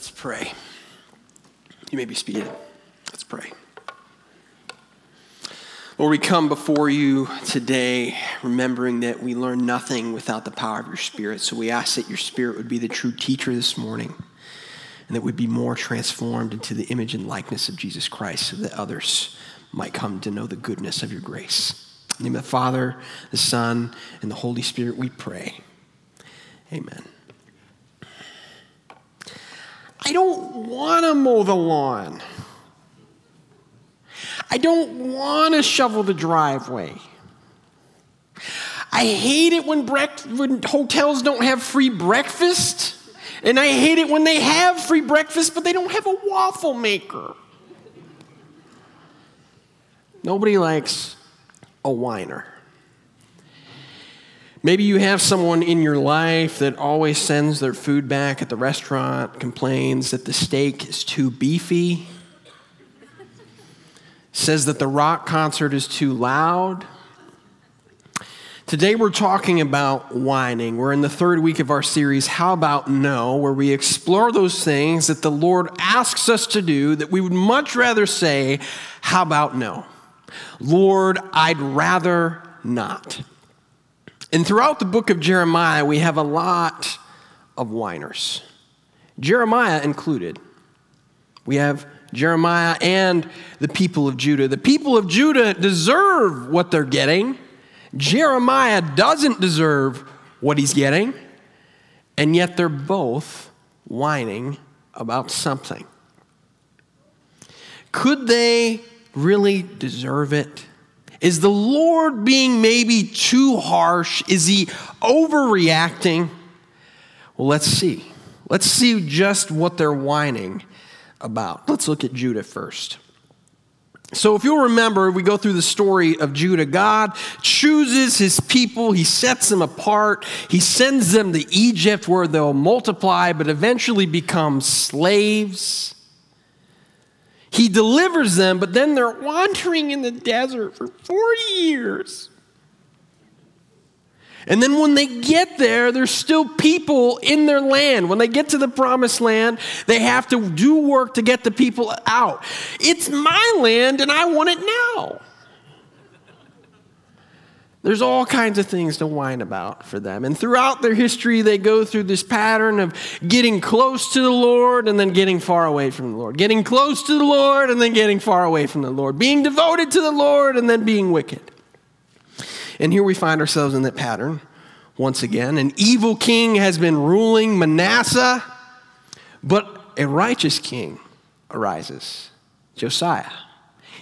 Let's pray. You may be seated. Let's pray. Lord, we come before you today remembering that we learn nothing without the power of your Spirit. So we ask that your Spirit would be the true teacher this morning and that we'd be more transformed into the image and likeness of Jesus Christ so that others might come to know the goodness of your grace. In the name of the Father, the Son, and the Holy Spirit, we pray. Amen. I don't want to mow the lawn. I don't want to shovel the driveway. I hate it when, when hotels don't have free breakfast. And I hate it when they have free breakfast, but they don't have a waffle maker. Nobody likes a whiner. Maybe you have someone in your life that always sends their food back at the restaurant, complains that the steak is too beefy, says that the rock concert is too loud. Today we're talking about whining. We're in the third week of our series, How About No, where we explore those things that the Lord asks us to do that we would much rather say, How about no? Lord, I'd rather not. And throughout the book of Jeremiah, we have a lot of whiners, Jeremiah included. We have Jeremiah and the people of Judah. The people of Judah deserve what they're getting. Jeremiah doesn't deserve what he's getting, and yet they're both whining about something. Could they really deserve it? Is the Lord being maybe too harsh? Is he overreacting? Well, let's see. Let's see just what they're whining about. Let's look at Judah first. So, if you'll remember, we go through the story of Judah. God chooses his people, he sets them apart, he sends them to Egypt where they'll multiply but eventually become slaves. He delivers them, but then they're wandering in the desert for 40 years. And then when they get there, there's still people in their land. When they get to the promised land, they have to do work to get the people out. It's my land and I want it now. There's all kinds of things to whine about for them. And throughout their history, they go through this pattern of getting close to the Lord and then getting far away from the Lord. Getting close to the Lord and then getting far away from the Lord. Being devoted to the Lord and then being wicked. And here we find ourselves in that pattern once again. An evil king has been ruling Manasseh, but a righteous king arises, Josiah.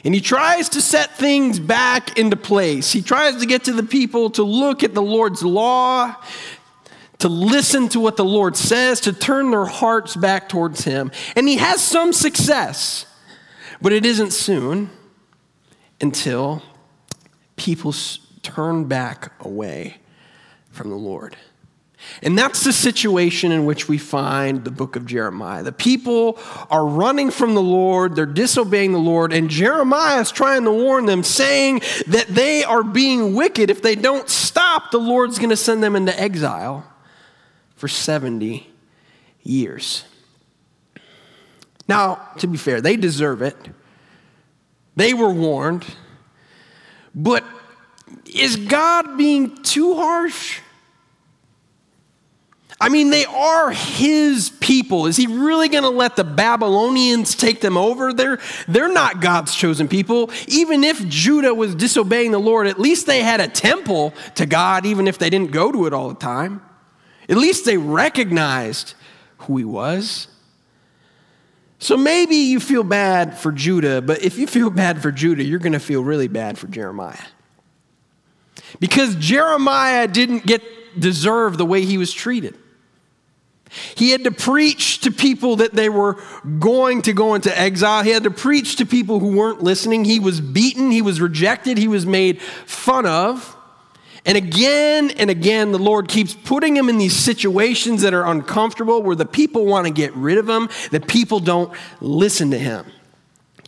And he tries to set things back into place. He tries to get to the people to look at the Lord's law, to listen to what the Lord says, to turn their hearts back towards him. And he has some success, but it isn't soon until people turn back away from the Lord. And that's the situation in which we find the book of Jeremiah. The people are running from the Lord, they're disobeying the Lord, and Jeremiah is trying to warn them, saying that they are being wicked. If they don't stop, the Lord's going to send them into exile for 70 years. Now, to be fair, they deserve it. They were warned. But is God being too harsh? I mean, they are his people. Is he really going to let the Babylonians take them over? They're, they're not God's chosen people. Even if Judah was disobeying the Lord, at least they had a temple to God, even if they didn't go to it all the time. At least they recognized who he was. So maybe you feel bad for Judah, but if you feel bad for Judah, you're going to feel really bad for Jeremiah. Because Jeremiah didn't get deserve the way he was treated. He had to preach to people that they were going to go into exile. He had to preach to people who weren't listening. He was beaten, he was rejected, he was made fun of. And again and again, the Lord keeps putting him in these situations that are uncomfortable where the people want to get rid of him, the people don't listen to him.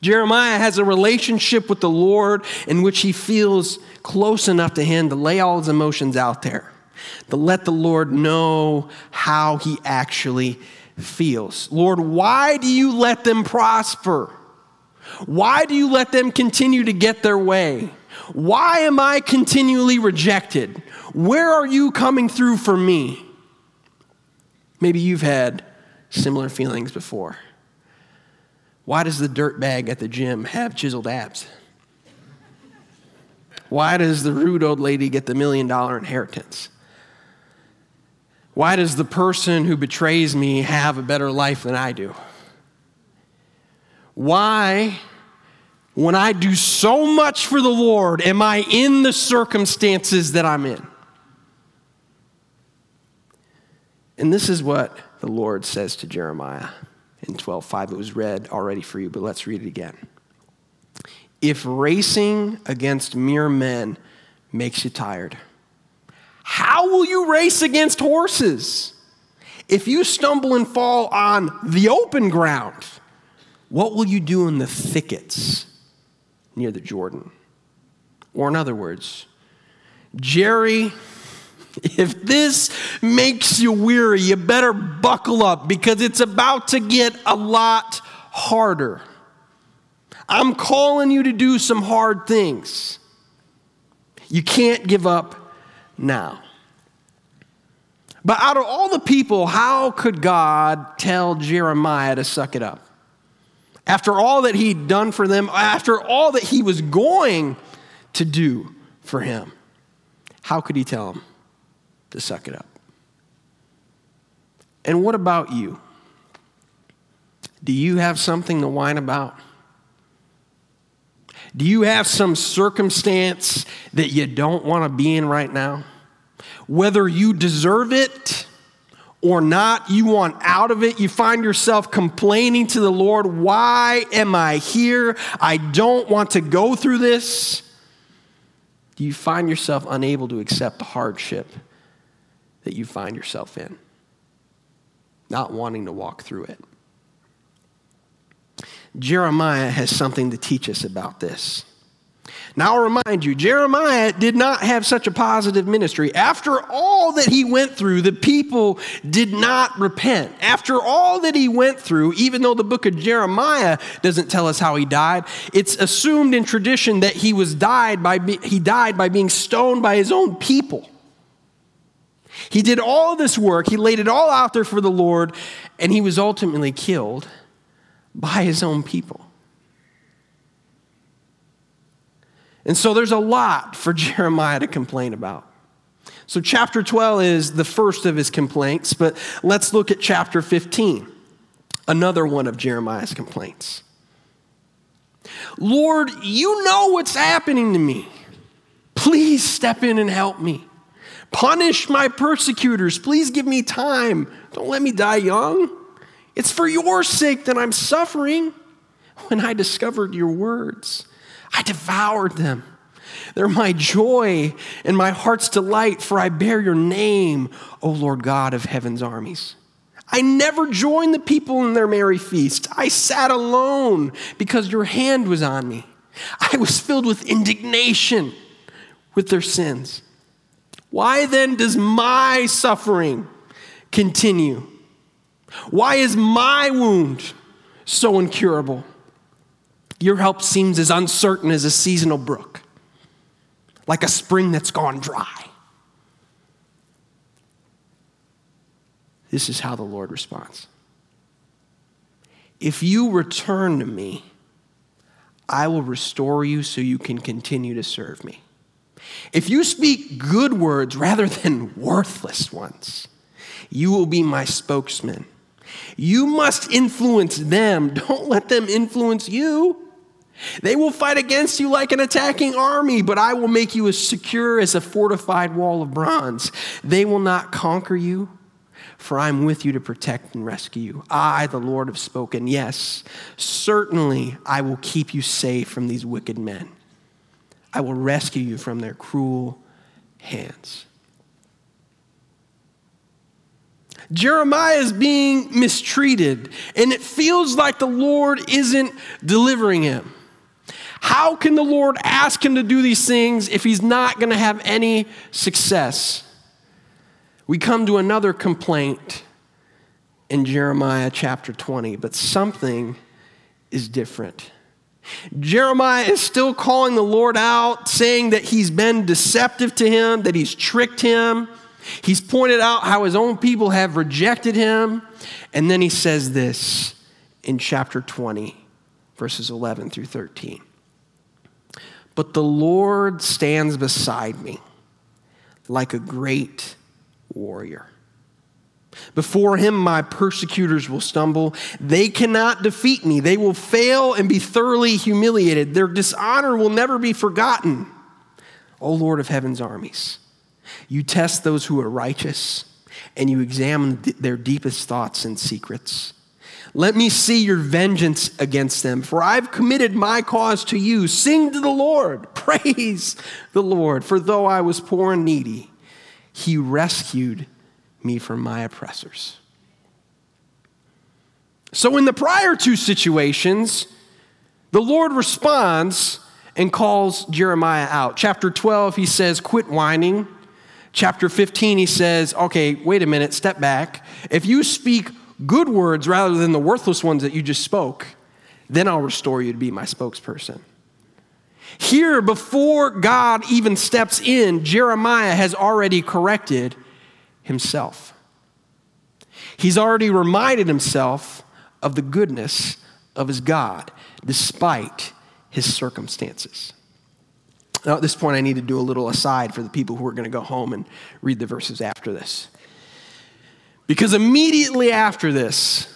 Jeremiah has a relationship with the Lord in which he feels close enough to him to lay all his emotions out there to let the Lord know how he actually feels. Lord, why do you let them prosper? Why do you let them continue to get their way? Why am I continually rejected? Where are you coming through for me? Maybe you've had similar feelings before. Why does the dirt bag at the gym have chiseled abs? Why does the rude old lady get the million dollar inheritance? Why does the person who betrays me have a better life than I do? Why, when I do so much for the Lord, am I in the circumstances that I'm in? And this is what the Lord says to Jeremiah in 12:5. It was read already for you, but let's read it again. If racing against mere men makes you tired, how will you race against horses? If you stumble and fall on the open ground, what will you do in the thickets near the Jordan? Or, in other words, Jerry, if this makes you weary, you better buckle up because it's about to get a lot harder. I'm calling you to do some hard things. You can't give up now. But out of all the people, how could God tell Jeremiah to suck it up? After all that he'd done for them, after all that he was going to do for him, how could he tell him to suck it up? And what about you? Do you have something to whine about? Do you have some circumstance that you don't want to be in right now? Whether you deserve it or not, you want out of it. You find yourself complaining to the Lord, Why am I here? I don't want to go through this. Do you find yourself unable to accept the hardship that you find yourself in? Not wanting to walk through it. Jeremiah has something to teach us about this. Now, I'll remind you, Jeremiah did not have such a positive ministry. After all that he went through, the people did not repent. After all that he went through, even though the book of Jeremiah doesn't tell us how he died, it's assumed in tradition that he was died by he died by being stoned by his own people. He did all this work, he laid it all out there for the Lord, and he was ultimately killed by his own people. And so there's a lot for Jeremiah to complain about. So, chapter 12 is the first of his complaints, but let's look at chapter 15, another one of Jeremiah's complaints. Lord, you know what's happening to me. Please step in and help me. Punish my persecutors. Please give me time. Don't let me die young. It's for your sake that I'm suffering. When I discovered your words, I devoured them. They're my joy and my heart's delight, for I bear your name, O Lord God of heaven's armies. I never joined the people in their merry feast. I sat alone because your hand was on me. I was filled with indignation with their sins. Why then does my suffering continue? Why is my wound so incurable? Your help seems as uncertain as a seasonal brook, like a spring that's gone dry. This is how the Lord responds If you return to me, I will restore you so you can continue to serve me. If you speak good words rather than worthless ones, you will be my spokesman you must influence them. Don't let them influence you. They will fight against you like an attacking army, but I will make you as secure as a fortified wall of bronze. They will not conquer you, for I am with you to protect and rescue you. I, the Lord, have spoken. Yes, certainly I will keep you safe from these wicked men. I will rescue you from their cruel hands. Jeremiah is being mistreated, and it feels like the Lord isn't delivering him. How can the Lord ask him to do these things if he's not going to have any success? We come to another complaint in Jeremiah chapter 20, but something is different. Jeremiah is still calling the Lord out, saying that he's been deceptive to him, that he's tricked him. He's pointed out how his own people have rejected him. And then he says this in chapter 20, verses 11 through 13. But the Lord stands beside me like a great warrior. Before him, my persecutors will stumble. They cannot defeat me. They will fail and be thoroughly humiliated. Their dishonor will never be forgotten. O Lord of heaven's armies, you test those who are righteous and you examine their deepest thoughts and secrets. Let me see your vengeance against them, for I've committed my cause to you. Sing to the Lord, praise the Lord, for though I was poor and needy, he rescued me from my oppressors. So, in the prior two situations, the Lord responds and calls Jeremiah out. Chapter 12, he says, Quit whining. Chapter 15, he says, Okay, wait a minute, step back. If you speak good words rather than the worthless ones that you just spoke, then I'll restore you to be my spokesperson. Here, before God even steps in, Jeremiah has already corrected himself. He's already reminded himself of the goodness of his God despite his circumstances. Now, at this point, I need to do a little aside for the people who are going to go home and read the verses after this. Because immediately after this,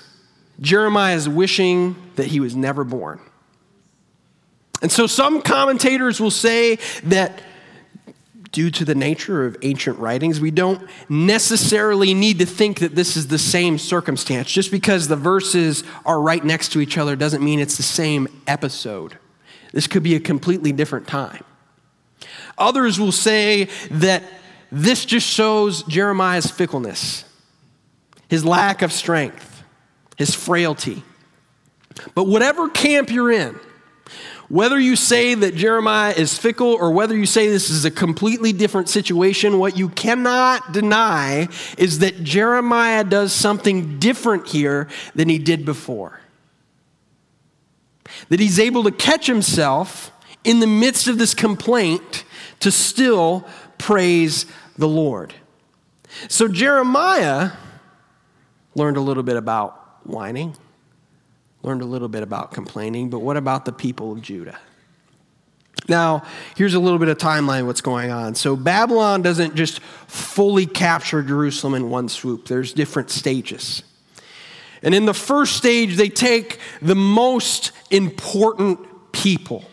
Jeremiah is wishing that he was never born. And so some commentators will say that due to the nature of ancient writings, we don't necessarily need to think that this is the same circumstance. Just because the verses are right next to each other doesn't mean it's the same episode. This could be a completely different time. Others will say that this just shows Jeremiah's fickleness, his lack of strength, his frailty. But whatever camp you're in, whether you say that Jeremiah is fickle or whether you say this is a completely different situation, what you cannot deny is that Jeremiah does something different here than he did before. That he's able to catch himself in the midst of this complaint to still praise the Lord. So Jeremiah learned a little bit about whining learned a little bit about complaining, but what about the people of Judah? Now, here's a little bit of timeline what's going on. So, Babylon doesn't just fully capture Jerusalem in one swoop, there's different stages. And in the first stage, they take the most important people,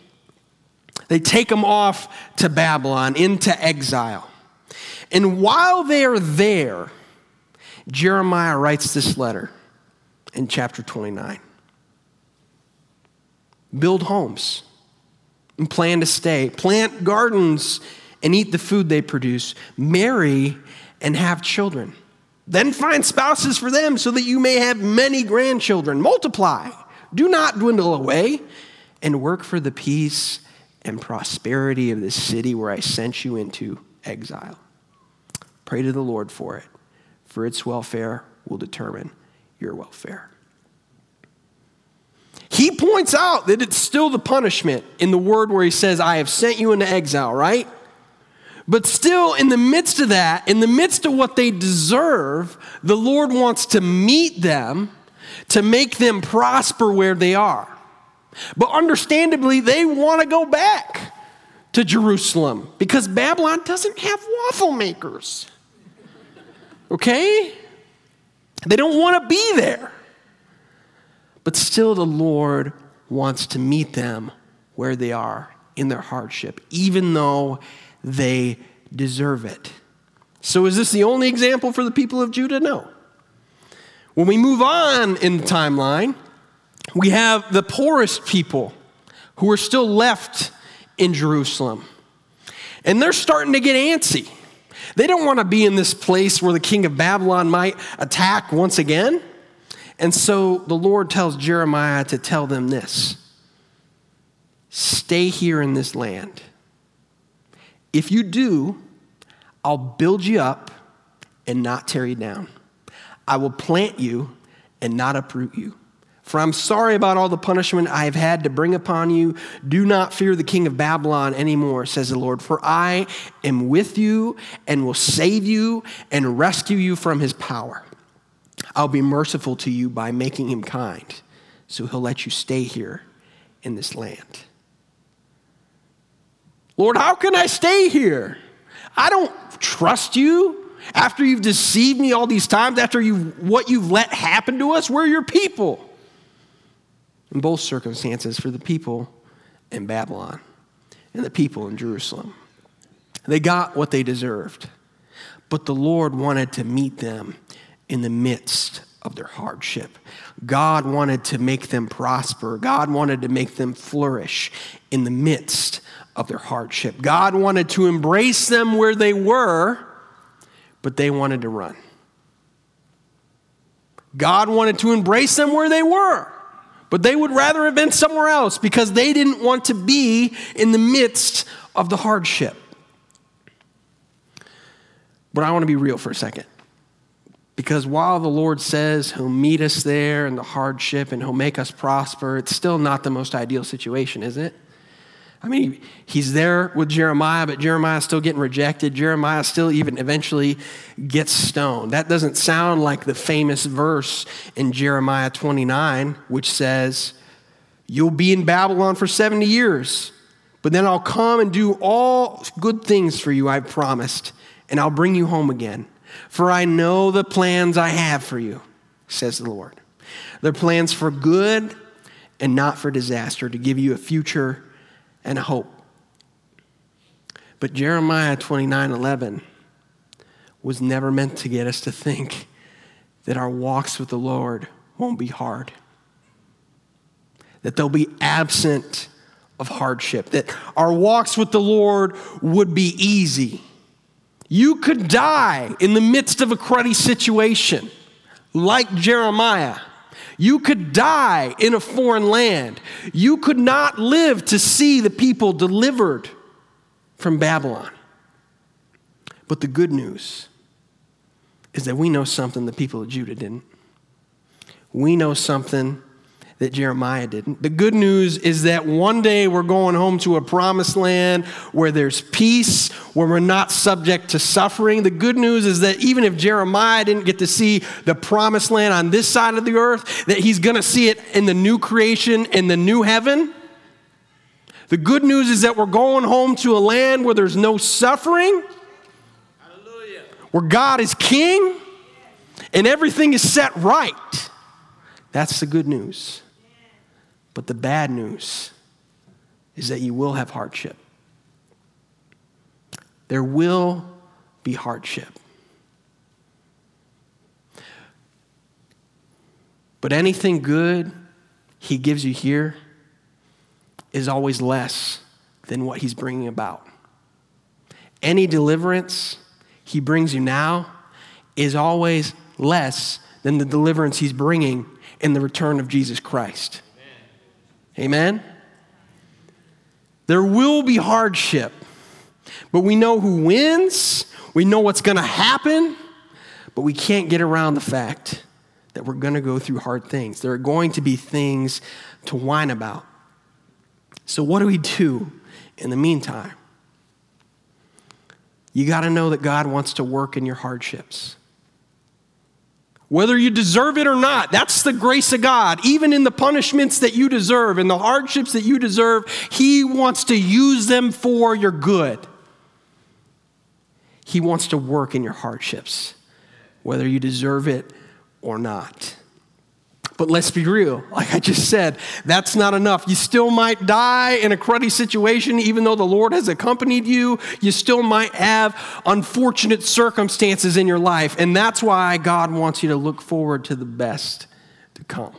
they take them off to Babylon, into exile. And while they're there, Jeremiah writes this letter in chapter 29 build homes and plan to stay, plant gardens and eat the food they produce, marry and have children. Then find spouses for them so that you may have many grandchildren. Multiply, do not dwindle away, and work for the peace and prosperity of this city where I sent you into exile. Pray to the Lord for it, for its welfare will determine your welfare. He points out that it's still the punishment in the word where he says, I have sent you into exile, right? But still, in the midst of that, in the midst of what they deserve, the Lord wants to meet them to make them prosper where they are. But understandably, they want to go back to Jerusalem because Babylon doesn't have waffle makers. Okay? They don't want to be there. But still, the Lord wants to meet them where they are in their hardship, even though they deserve it. So, is this the only example for the people of Judah? No. When we move on in the timeline, we have the poorest people who are still left in Jerusalem. And they're starting to get antsy. They don't want to be in this place where the king of Babylon might attack once again. And so the Lord tells Jeremiah to tell them this Stay here in this land. If you do, I'll build you up and not tear you down. I will plant you and not uproot you. For I'm sorry about all the punishment I have had to bring upon you. Do not fear the king of Babylon anymore, says the Lord, for I am with you and will save you and rescue you from his power. I'll be merciful to you by making him kind, so he'll let you stay here in this land. Lord, how can I stay here? I don't trust you after you've deceived me all these times, after you what you've let happen to us. We're your people in both circumstances for the people in Babylon and the people in Jerusalem. They got what they deserved, but the Lord wanted to meet them in the midst of their hardship. God wanted to make them prosper. God wanted to make them flourish in the midst of their hardship. God wanted to embrace them where they were, but they wanted to run. God wanted to embrace them where they were, but they would rather have been somewhere else because they didn't want to be in the midst of the hardship. But I want to be real for a second. Because while the Lord says He'll meet us there in the hardship and He'll make us prosper, it's still not the most ideal situation, is it? I mean, he's there with Jeremiah, but Jeremiah's still getting rejected. Jeremiah still even eventually gets stoned. That doesn't sound like the famous verse in Jeremiah 29, which says, You'll be in Babylon for 70 years, but then I'll come and do all good things for you, I've promised, and I'll bring you home again. For I know the plans I have for you, says the Lord. They're plans for good and not for disaster, to give you a future and hope. But Jeremiah 29 11 was never meant to get us to think that our walks with the Lord won't be hard, that they'll be absent of hardship, that our walks with the Lord would be easy. You could die in the midst of a cruddy situation, like Jeremiah. You could die in a foreign land. You could not live to see the people delivered from Babylon. But the good news is that we know something the people of Judah didn't. We know something that Jeremiah didn't. The good news is that one day we're going home to a promised land where there's peace, where we're not subject to suffering. The good news is that even if Jeremiah didn't get to see the promised land on this side of the earth, that he's going to see it in the new creation, in the new heaven. The good news is that we're going home to a land where there's no suffering, Hallelujah. where God is king, and everything is set right. That's the good news. But the bad news is that you will have hardship. There will be hardship. But anything good he gives you here is always less than what he's bringing about. Any deliverance he brings you now is always less than the deliverance he's bringing in the return of Jesus Christ. Amen? There will be hardship, but we know who wins, we know what's going to happen, but we can't get around the fact that we're going to go through hard things. There are going to be things to whine about. So, what do we do in the meantime? You got to know that God wants to work in your hardships whether you deserve it or not. That's the grace of God. Even in the punishments that you deserve, in the hardships that you deserve, He wants to use them for your good. He wants to work in your hardships, whether you deserve it or not. But let's be real. Like I just said, that's not enough. You still might die in a cruddy situation, even though the Lord has accompanied you. You still might have unfortunate circumstances in your life. And that's why God wants you to look forward to the best to come.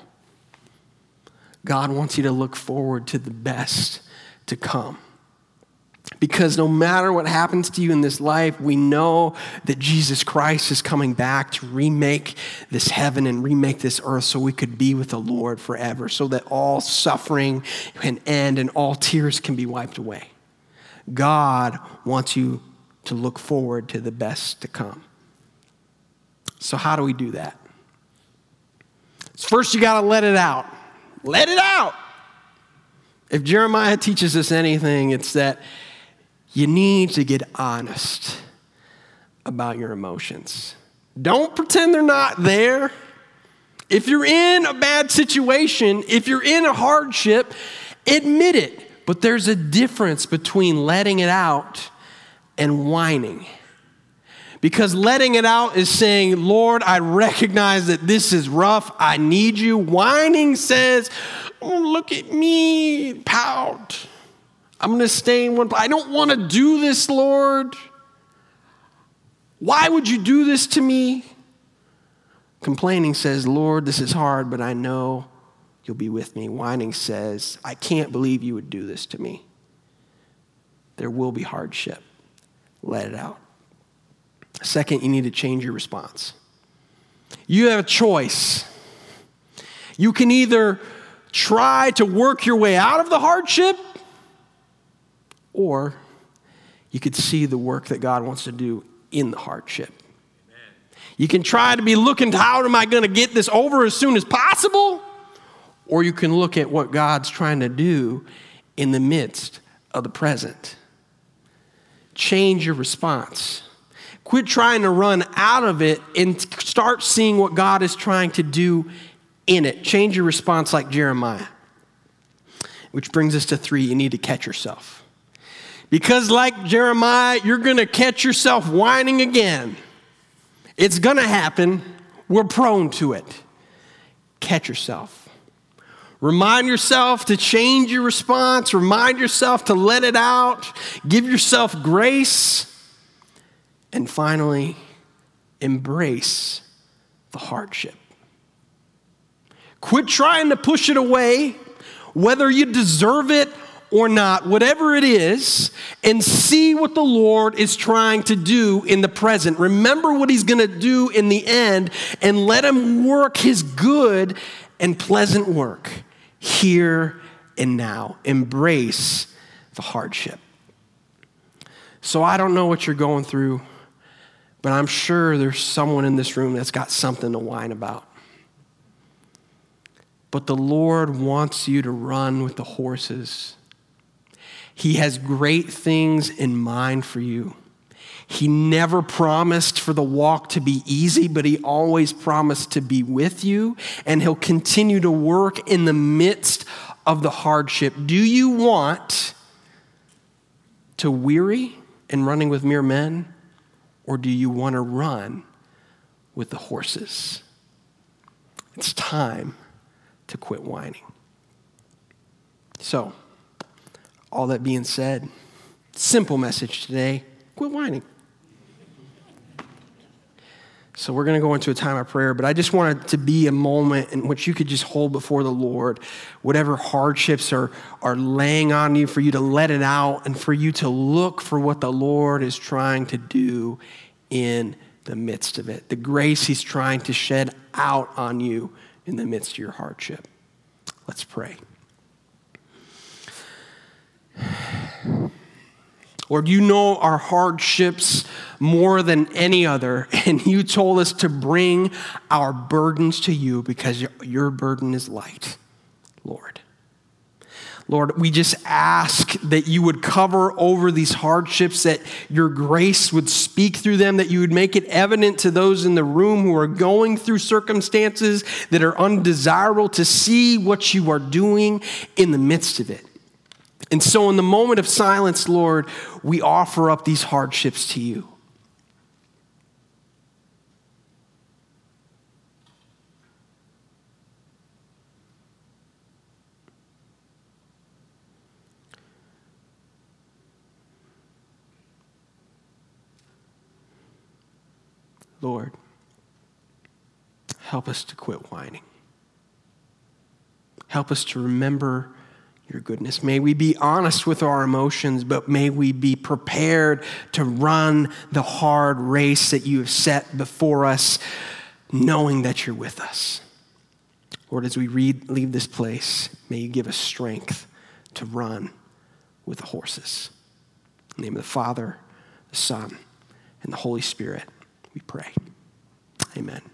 God wants you to look forward to the best to come. Because no matter what happens to you in this life, we know that Jesus Christ is coming back to remake this heaven and remake this earth so we could be with the Lord forever, so that all suffering can end and all tears can be wiped away. God wants you to look forward to the best to come. So, how do we do that? First, you got to let it out. Let it out. If Jeremiah teaches us anything, it's that you need to get honest about your emotions. Don't pretend they're not there. If you're in a bad situation, if you're in a hardship, admit it. But there's a difference between letting it out and whining. Because letting it out is saying, Lord, I recognize that this is rough. I need you. Whining says, oh, look at me, pout. I'm going to stay in one place. I don't want to do this, Lord. Why would you do this to me? Complaining says, Lord, this is hard, but I know you'll be with me. Whining says, I can't believe you would do this to me. There will be hardship. Let it out. Second, you need to change your response. You have a choice. You can either try to work your way out of the hardship, or you could see the work that God wants to do in the hardship. You can try to be looking to how am I going to get this over as soon as possible, or you can look at what God's trying to do in the midst of the present. Change your response. Quit trying to run out of it and start seeing what God is trying to do in it. Change your response like Jeremiah. Which brings us to three you need to catch yourself. Because, like Jeremiah, you're going to catch yourself whining again. It's going to happen. We're prone to it. Catch yourself. Remind yourself to change your response. Remind yourself to let it out. Give yourself grace. And finally, embrace the hardship. Quit trying to push it away, whether you deserve it or not, whatever it is, and see what the Lord is trying to do in the present. Remember what He's going to do in the end, and let Him work His good and pleasant work here and now. Embrace the hardship. So I don't know what you're going through. But I'm sure there's someone in this room that's got something to whine about. But the Lord wants you to run with the horses. He has great things in mind for you. He never promised for the walk to be easy, but He always promised to be with you, and He'll continue to work in the midst of the hardship. Do you want to weary in running with mere men? or do you want to run with the horses? It's time to quit whining. So, all that being said, simple message today quit whining. So, we're going to go into a time of prayer, but I just wanted to be a moment in which you could just hold before the Lord whatever hardships are, are laying on you, for you to let it out and for you to look for what the Lord is trying to do in the midst of it, the grace He's trying to shed out on you in the midst of your hardship. Let's pray. Lord, you know our hardships more than any other, and you told us to bring our burdens to you because your burden is light, Lord. Lord, we just ask that you would cover over these hardships, that your grace would speak through them, that you would make it evident to those in the room who are going through circumstances that are undesirable to see what you are doing in the midst of it. And so, in the moment of silence, Lord, we offer up these hardships to you. Lord, help us to quit whining. Help us to remember your goodness. May we be honest with our emotions, but may we be prepared to run the hard race that you have set before us, knowing that you're with us. Lord, as we read, leave this place, may you give us strength to run with the horses. In the name of the Father, the Son, and the Holy Spirit we pray. Amen.